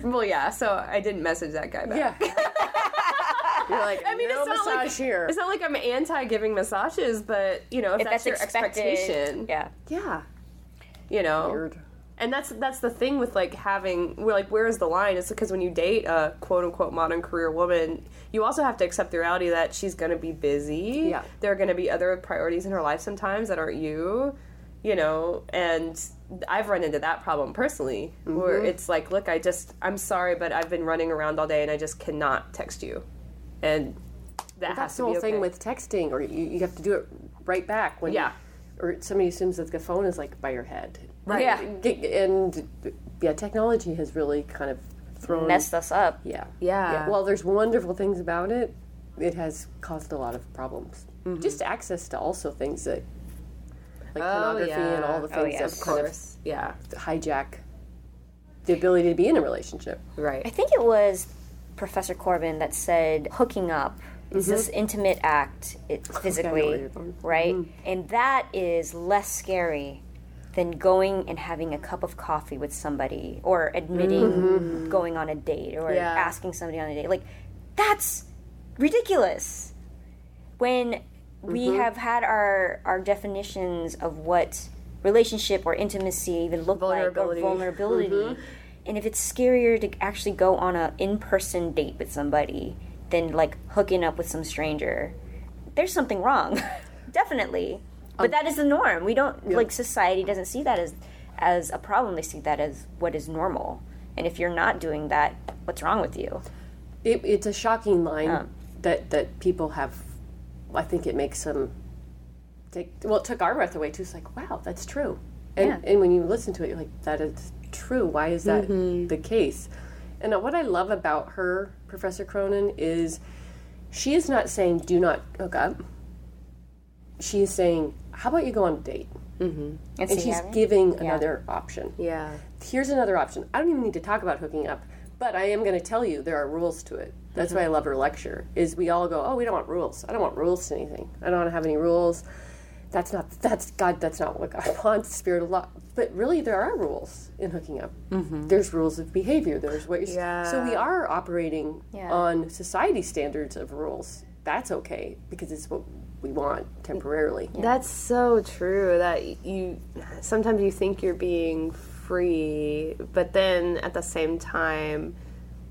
Well, yeah. So I didn't message that guy back. Yeah. You're like, I mean, no it's not like here. it's not like I'm anti giving massages, but you know, if, If that's, that's, your expected, expectation, yeah. yeah. you know, Weird. And that's that's the thing with like having we're like where is the line? It's because when you date a quote unquote modern career woman, you also have to accept the reality that she's going to be busy. Yeah. there are going to be other priorities in her life sometimes that aren't you. You know, and I've run into that problem personally, where Mm-hmm. it's like, look, I just, I'm sorry, but I've been running around all day and I just cannot text you, and that has That's to the be whole thing with texting, or you, you have to do it right back when. Yeah. Or somebody assumes that the phone is like by your head. Right. Yeah. G- And yeah, technology has really kind of thrown. Messed us up. Yeah. Yeah. Well, there's wonderful things about it, it has caused a lot of problems. Mm-hmm. Just access to also things that. Like Oh, pornography and all the Oh, things yeah, that of kind of course, yeah, hijack the ability to be in a relationship. Right. I think it was Professor Cronin that said hooking up is this intimate act it, physically, you're going. right? And that is less scary than going and having a cup of coffee with somebody or admitting mm-hmm. going on a date or Yeah. asking somebody on a date. Like, that's ridiculous. When we mm-hmm. have had our, our definitions of what relationship or intimacy even look like, or vulnerability, mm-hmm. and if it's scarier to actually go on a in-person date with somebody than like hooking up with some stranger, there's something wrong. Definitely. But um, that is the norm. We don't like society doesn't see that as as a problem. They see that as what is normal. And if you're not doing that, what's wrong with you? It, it's a shocking line um. that that people have. I think it makes them take. Well, it took our breath away too. It's like, wow, that's true. And Yeah. and when you listen to it, you're like, that is true. Why is that mm-hmm. the case? And what I love about her, Professor Cronin, is she is not saying do not hook up. She is saying, how about you go on a date? Mm-hmm. And, And she's how- giving another option. Yeah. Here's another option. I don't even need to talk about hooking up, but I am going to tell you there are rules to it. That's why I mm-hmm. love her lecture. Is we all go, oh, we don't want rules. I don't want rules to anything. I don't want to have any rules. that's not that's God. That's not what God wants. Spirit of law. But really, there are rules in hooking up. Mm-hmm. There's rules of behavior. There's ways. Yeah. So we are operating Yeah. on society standards of rules. That's okay because it's what we want temporarily. That's so true that you sometimes you think you're being free, but then at the same time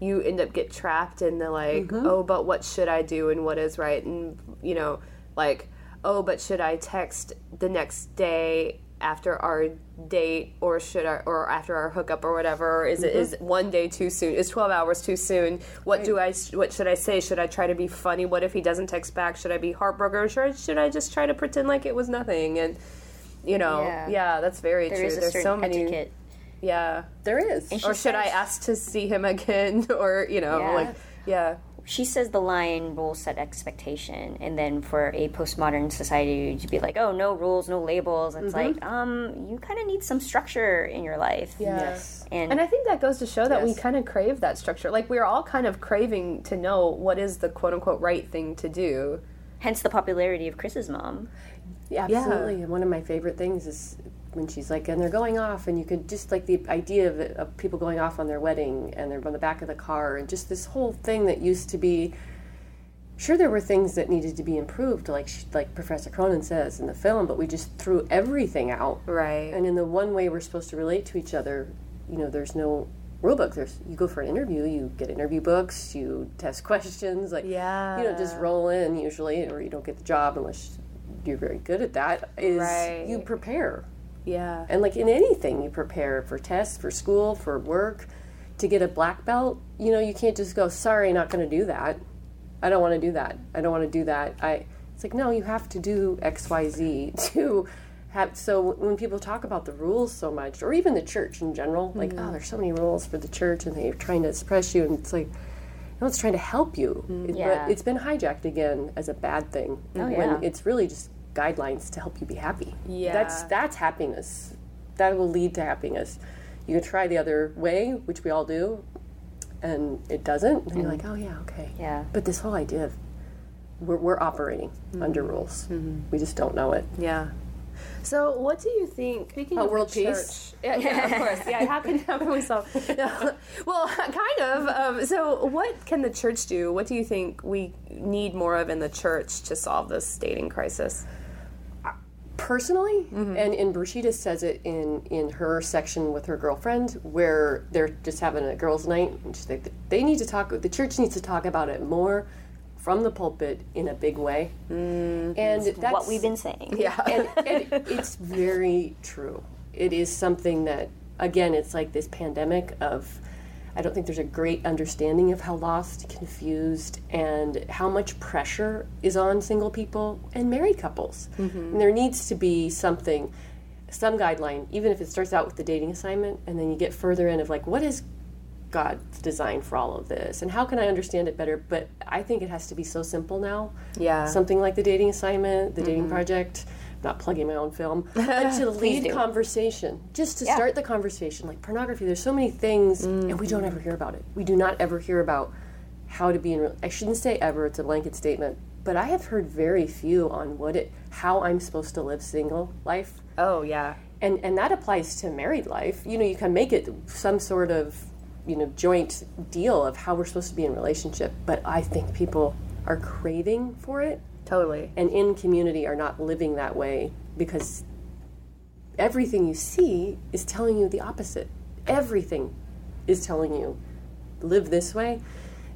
you end up get trapped in the like, mm-hmm. oh, but what should I do and what is right? And you know, like, oh, but should I text the next day after our date or should I or after our hookup or whatever? Is it mm-hmm. is one day too soon? Is 12 hours too soon? What do I what should I say? Should I try to be funny? What if he doesn't text back? Should I be heartbroken? Or should I, should I just try to pretend like it was nothing? And you know yeah, Yeah. that's very There true. there's so many etiquette. yeah. There is. Or should I ask to see him again? Or you know Yeah. like yeah She says the line rules set expectation, and then for a postmodern society to be like, oh, no rules, no labels. It's like, um, you kind of need some structure in your life. Yes. And, And I think that goes to show that we kind of crave that structure. Like we're all kind of craving to know what is the quote unquote right thing to do. hence the popularity of Chris's mom. Yeah, absolutely. And one of my favorite things is when she's like, and they're going off, and you could just like the idea of, of people going off on their wedding, and they're on the back of the car, and just this whole thing that used to be. Sure, there were things that needed to be improved, like sh- like Professor Cronin says in the film, but we just threw everything out. Right. And in the one way we're supposed to relate to each other, you know, there's no rule book. There's you go for an interview, you get interview books, you test questions, like Yeah. you don't just roll in usually, or you don't get the job unless you're very good at that. Is Right. you prepare, yeah. and like in anything, you prepare for tests, for school, for work. To get a black belt, you know, you can't just go, "Sorry, not going to do that. I don't want to do that. I don't want to do that." I. It's like no, you have to do X, Y, Z to have. So when people talk about the rules so much, or even the church in general, like mm-hmm. oh, there's so many rules for the church, and they're trying to suppress you, and it's like. No, it's trying to help you. Mm-hmm. It- Yeah. But it's been hijacked again as a bad thing Oh, yeah. when it's really just guidelines to help you be happy. Yeah. That's that's happiness. That will lead to happiness. You can try the other way, which we all do, and it doesn't. And you're mm-hmm. like, oh yeah, okay. Yeah. But this whole idea of we're, we're operating mm-hmm. under rules. Mm-hmm. We just don't know it. Yeah. So, what do you think? Speaking About of world the peace? church- yeah, yeah, of course. Yeah, how can how can we solve? No. Well, kind of. Um, so, what can the church do? What do you think we need more of in the church to solve this dating crisis? Personally, mm-hmm. and and Brashida says it in in her section with her girlfriend, where they're just having a girls' night, and she's like, they need to talk. The church needs to talk about it more from the pulpit in a big way, mm-hmm. and that's what we've been saying. Yeah. and, and it's very true. It is something that, again, it's like this pandemic of. I don't think there's a great understanding of how lost, confused, and how much pressure is on single people and married couples. Mm-hmm. And there needs to be something, some guideline, even if it starts out with the dating assignment, and then you get further in of like, what is God's design for all of this, and how can I understand it better? But I think it has to be so simple now Yeah. something like the dating assignment, the dating mm-hmm. project. Not plugging my own film, but to lead conversation, just to start the conversation. Like pornography, there's so many things, and we don't mm. ever hear about it. We do not ever hear about how to be in. I shouldn't say ever; it's a blanket statement. But I have heard very few on what it, how I'm supposed to live single life, Oh yeah. and and that applies to married life. You know, you can make it some sort of you know joint deal of how we're supposed to be in relationship. But I think people are craving for it Totally. and in community are not living that way because everything you see is telling you the opposite. Everything is telling you live this way.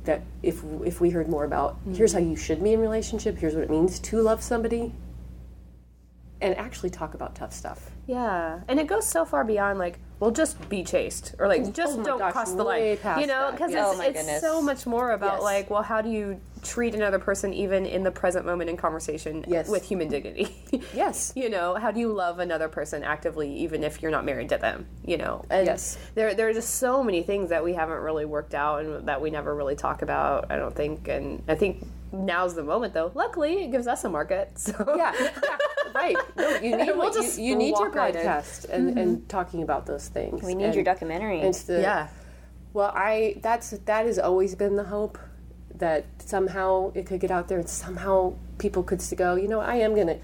That if if we heard more about mm-hmm. here's how you should be in relationship, here's what it means to love somebody, and actually talk about tough stuff. Yeah, and it goes so far beyond like, well, just be chaste or like oh just oh don't gosh, cross the way line. You know, because yes. it's, Oh it's so much more about Yes. like, well, how do you treat another person even in the present moment in conversation Yes. with human dignity? Yes. you know, how do you love another person actively even if you're not married to them? You know, and Yes. there there are just so many things that we haven't really worked out and that we never really talk about. I don't think, and I think now's the moment though. Luckily, it gives us a market. So yeah, yeah, right. No, you need We'll what- you- just you, need your walk right in. podcast and, mm-hmm. and talking about those things. We need your documentary. And it's the, yeah. Well, I that's that has always been the hope that somehow it could get out there and somehow people could go, oh, you know, I am gonna.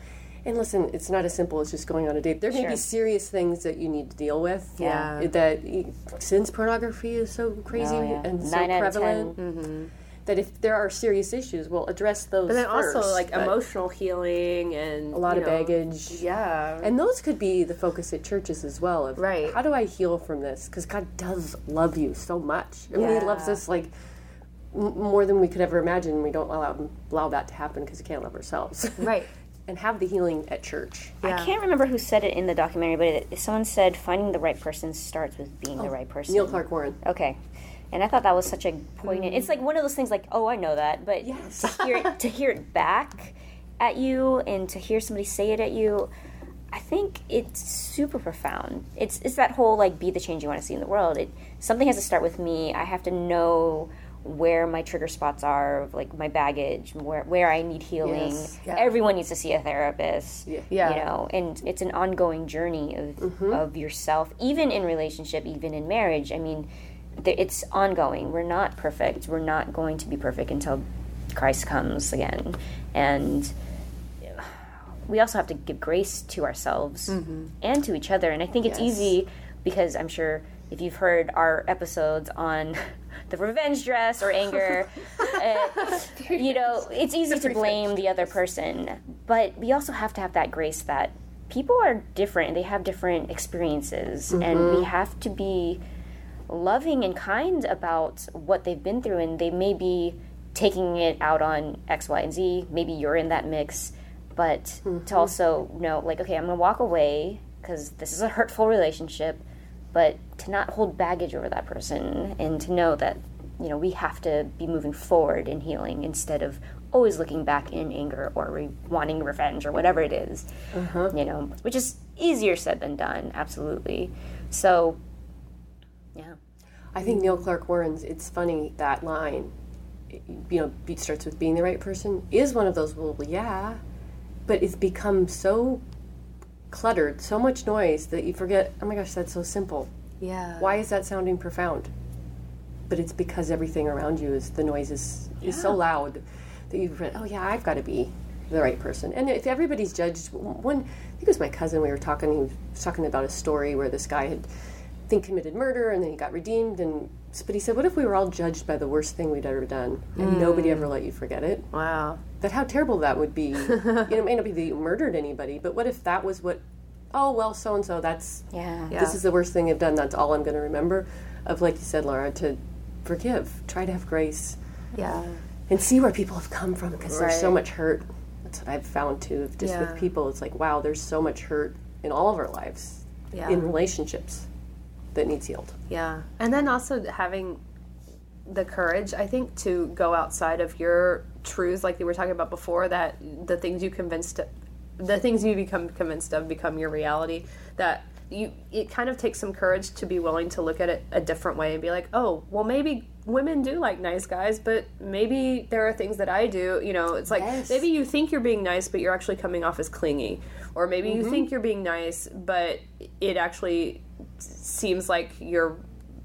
And listen, it's not as simple as just going on a date. There may Sure. be serious things that you need to deal with. Yeah. That since pornography is so crazy Oh, yeah. and so Nine of prevalent, 10. that if there are serious issues, we'll address those. But then first, also like emotional healing and a lot of know, baggage. Yeah. And those could be the focus at churches as well. Of Right. How do I heal from this? Because God does love you so much. I mean, He loves us like more than we could ever imagine. We don't allow allow that to happen because we can't love ourselves. right. and have the healing at church. I can't remember who said it in the documentary, but it, someone said finding the right person starts with being the oh, right person. Neil Clark Warren. Okay. And I thought that was such a poignant. Mm. It's like one of those things like, oh, I know that, but Yes. to hear it, to hear it back at you and to hear somebody say it at you, I think it's super profound. It's it's that whole like be the change you want to see in the world. It something has to start with me. I have to know where my trigger spots are, like my baggage, where where I need healing. Yes. Everyone needs to see a therapist. Yeah. Yeah. You know, and it's an ongoing journey of mm-hmm. of yourself, even in relationship, even in marriage. I mean, th- it's ongoing. We're not perfect. We're not going to be perfect until Christ comes again, and we also have to give grace to ourselves mm-hmm. and to each other. And I think it's Yes. easy because I'm sure if you've heard our episodes on the revenge dress or anger, uh, you know, it's easy to blame the other person. But we also have to have that grace that people are different and they have different experiences, and we have to be loving and kind about what they've been through, and they may be taking it out on X, Y, and Z. Maybe you're in that mix, but to also know, like, okay, I'm gonna walk away because this is a hurtful relationship, but to not hold baggage over that person and to know that, you know, we have to be moving forward in healing instead of always looking back in anger or re- wanting revenge or whatever it is, uh-huh. you know, which is easier said than done, absolutely. So, yeah. I think Neil Clark Warren's "It's funny that line," you know, beat starts with being the right person is one of those. Well, yeah, but it's become so cluttered, so much noise that you forget. Oh my gosh, that's so simple. Yeah. Why is that sounding profound? But it's because everything around you is the noise is, is so loud that you forget. Oh yeah, I've got to be the right person. And if everybody's judged, one I think it was my cousin. We were talking. He was talking about a story where this guy had, I think, committed murder and then he got redeemed. And but he said, what if we were all judged by the worst thing we'd ever done and nobody hmm. ever let you forget it? Wow. That how terrible that would be. you know, it may not be that you murdered anybody, but what if that was what? Oh well, so and so. That's Yeah. this is the worst thing I've done. That's all I'm going to remember. Of like you said, Laura, to forgive, try to have grace, Yeah. and see where people have come from because there's so much hurt. That's what I've found too. Just Yeah. with people, it's like wow, there's so much hurt in all of our lives, Yeah. in relationships, that needs healed. Yeah. And then also having the courage, I think, to go outside of your truths, like we were talking about before, that the things you convinced, the things you become convinced of become your reality. That you, it kind of takes some courage to be willing to look at it a different way and be like, oh, well, maybe women do like nice guys, but maybe there are things that I do. You know, it's like Yes. maybe you think you're being nice, but you're actually coming off as clingy, or maybe you mm-hmm. think you're being nice, but it actually seems like you're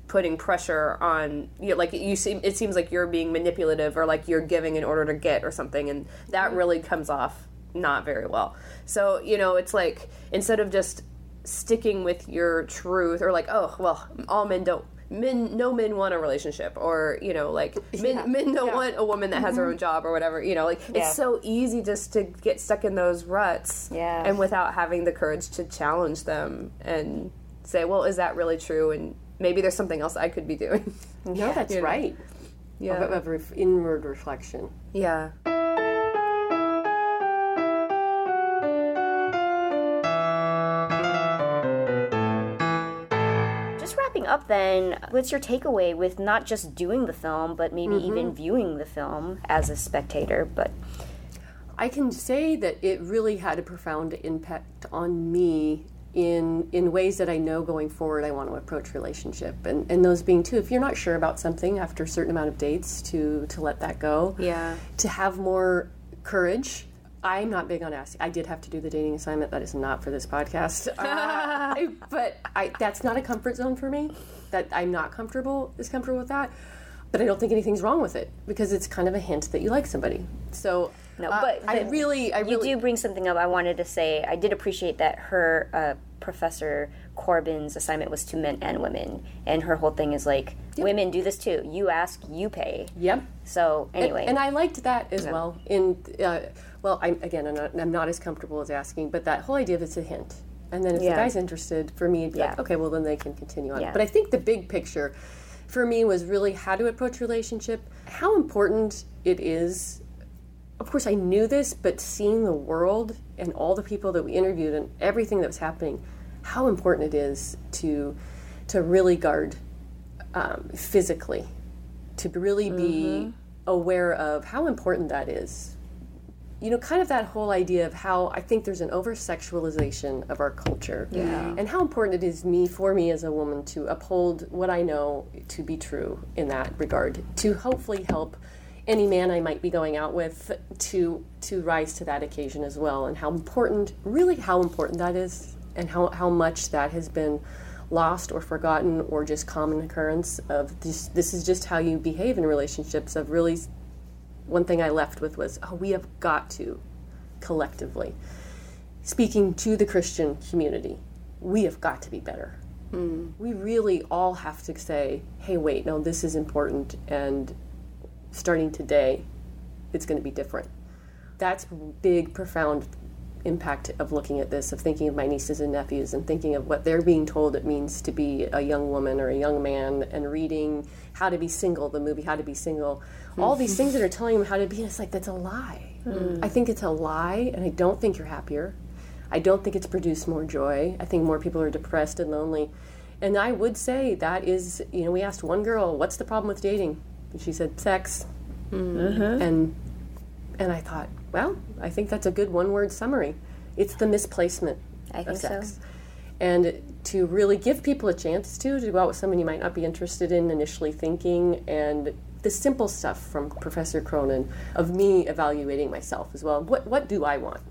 putting pressure on you like you seem it seems like you're being manipulative or like you're giving in order to get or something and that mm-hmm. really comes off not very well so you know it's like instead of just sticking with your truth or like oh well all men don't men no men want a relationship or you know like men, men don't want a woman that has her mm-hmm. own job or whatever you know like Yeah. it's so easy just to get stuck in those ruts Yeah. and without having the courage to challenge them and say well is that really true and maybe there's something else i could be doing No, that's You know. right. yeah Of, of ref- inward reflection. yeah up then, what's your takeaway with not just doing the film, but maybe mm-hmm. even viewing the film as a spectator? But I can say that it really had a profound impact on me in in ways that I know going forward I want to approach relationship and, and those being too if you're not sure about something after a certain amount of dates to to let that go yeah to have more courage I'm not big on asking I did have to do the dating assignment that is not for this podcast Uh, but I that's not a comfort zone for me that I'm not comfortable is comfortable with that but I don't think anything's wrong with it because it's kind of a hint that you like somebody so No, but, I really, I really, you do bring something up. I wanted to say I did appreciate that her uh, professor Cronin's assignment was to men and women, and her whole thing is like women do this too. You ask, you pay. yep. So anyway, And I liked that as well. In uh, well, I'm again, I'm not, I'm not as comfortable as asking, but that whole idea of it's a hint, and then if Yeah. the guy's interested, for me, it'd be like, okay, well then they can continue on. Yeah. But I think the big picture, for me, was really how to approach relationship, how important it is. Of course, I knew this, but seeing the world and all the people that we interviewed and everything that was happening, how important it is to to really guard um, physically, to really be aware of how important that is. You know, kind of that whole idea of how I think there's an over sexualization of our culture. Yeah. And how important it is me for me as a woman to uphold what I know to be true in that regard, to hopefully help any man I might be going out with to to rise to that occasion as well and how important really how important that is and how, how much that has been lost or forgotten or just common occurrence of this this is just how you behave in relationships of really one thing I left with was oh we have got to collectively speaking to the Christian community we have got to be better. Hmm. We really all have to say hey wait no this is important and starting today it's going to be different. That's big profound impact of looking at this of thinking of my nieces and nephews and thinking of what they're being told it means to be a young woman or a young man and reading how to be single the movie how to be single. All these things that are telling them how to be and it's like that's a lie. Hmm. I think it's a lie and i don't think you're happier. I don't think it's produced more joy. I think more people are depressed and lonely. And i would say that is you know we asked one girl what's the problem with dating? And she said sex. Hmm. Uh-huh. And and I thought, well, I think that's a good one word summary. It's the misplacement I of think so. sex. And to really give people a chance to, to go out with someone you might not be interested in initially thinking, and the simple stuff from Professor Cronin of me evaluating myself as well. What, what do I want?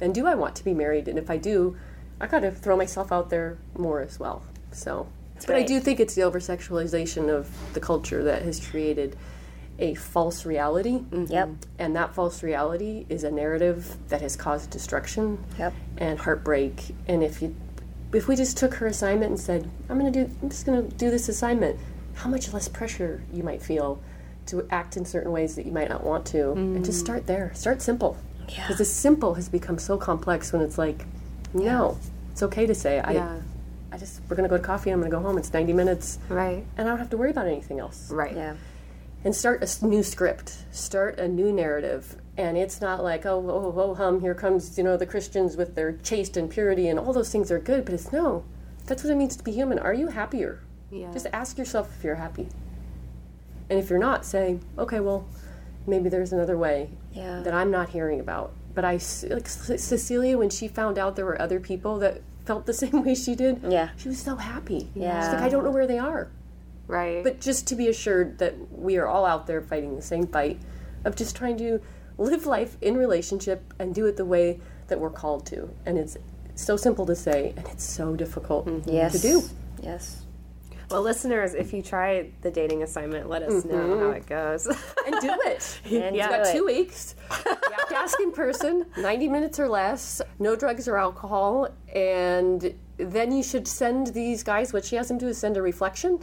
And do I want to be married? And if I do, I got to throw myself out there more as well. So, but I do think it's the over sexualization of the culture that has created a false reality. Yep. And that false reality is a narrative that has caused destruction Yep. and heartbreak. And if you if we just took her assignment and said, I'm gonna do I'm just gonna do this assignment, how much less pressure you might feel to act in certain ways that you might not want to. And just mm. start there. Start simple. Because the simple has become so complex when it's like, no, it's okay to say I Yeah. I just we're gonna go to coffee, I'm gonna go home, it's ninety minutes Right. and I don't have to worry about anything else Right. Yeah. And start a new script, start a new narrative. And it's not like, oh, oh, oh, oh, hum, here comes, you know, the Christians with their chaste and purity and all those things are good. But it's no, that's what it means to be human. Are you happier? Yeah. Just ask yourself if you're happy. And if you're not, say, okay, well, maybe there's another way Yeah. that I'm not hearing about. But I, like Cecilia, when she found out there were other people that felt the same way she did, Yeah. she was so happy. Yeah. She's like, I don't know where they are Right. but just to be assured that we are all out there fighting the same fight of just trying to live life in relationship and do it the way that we're called to and it's so simple to say and it's so difficult mm-hmm. Yes. to do Yes. well, listeners, if you try the dating assignment, let us know mm-hmm. how it goes. and do it And Yeah. do got it. two weeks you have to ask in person 90 minutes or less no drugs or alcohol and then you should send these guys what she has them do is send a reflection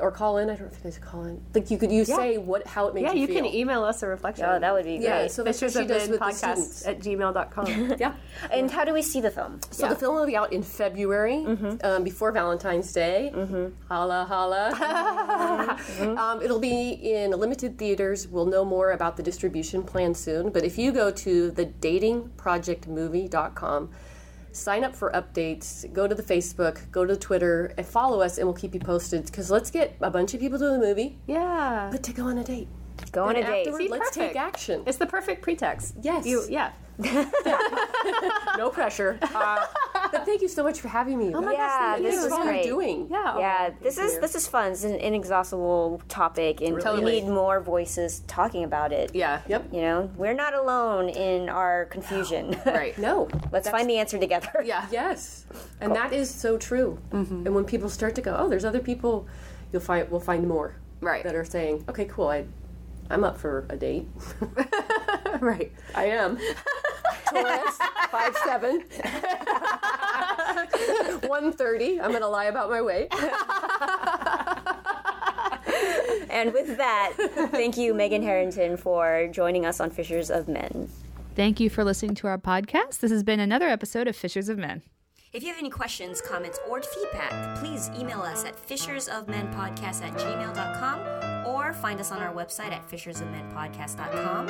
or call in i don't know if you guys call in like you could you say what how it made yeah, you you feel can email us a reflection. Oh, that would be great. yeah so that's what she of does Bin with the podcast students at gmail.com. yeah And how do we see the film? So the film will be out in February, um, before Valentine's Day. Holla, holla. um, it'll be in limited theaters. We'll know more about the distribution plan soon. But if you go to the datingprojectmovie.com, sign up for updates, go to the Facebook, go to Twitter, and follow us, and we'll keep you posted. Because let's get a bunch of people to the movie, yeah. but to go on a date. Go on a date. See, let's perfect. take action. It's the perfect pretext. Yes. You, yeah. no pressure. Uh, but thank you so much for having me. Oh my Yeah, this Thanks was for great. you're doing. Yeah. Yeah, this is this is fun. This is an inexhaustible topic, and Totally. we need more voices talking about it. Yeah. Yep. You know, we're not alone in our confusion. Right. No. Let's find the answer together. Yeah. Yes, and that is so true. And when people start to go, oh, there's other people, you'll find we'll find more Right. that are saying, okay, cool, I, I'm up for a date. right. I am. Taurus, five seven. 130. I'm gonna lie about my weight. And with that, thank you, Megan Harrington, for joining us on Fishers of Men. Thank you for listening to our podcast. This has been another episode of Fishers of Men. If you have any questions, comments, or feedback, please email us at fishersofmenpodcast at gmail.com or find us on our website at fishersofmenpodcast.com.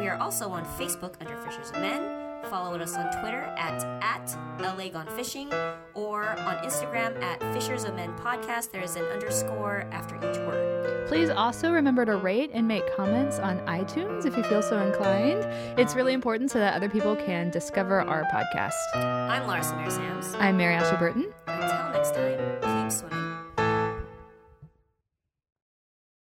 We are also on Facebook under Fishers of Men. Follow us on Twitter at, at LA Gone Fishing or on Instagram at Fishers of Men Podcast. There is an underscore after each word. Please also remember to rate and make comments on iTunes if you feel so inclined. It's really important so that other people can discover our podcast. I'm Laura Samir Sams. I'm Mary Ashley Burton. Until next time, keep swimming.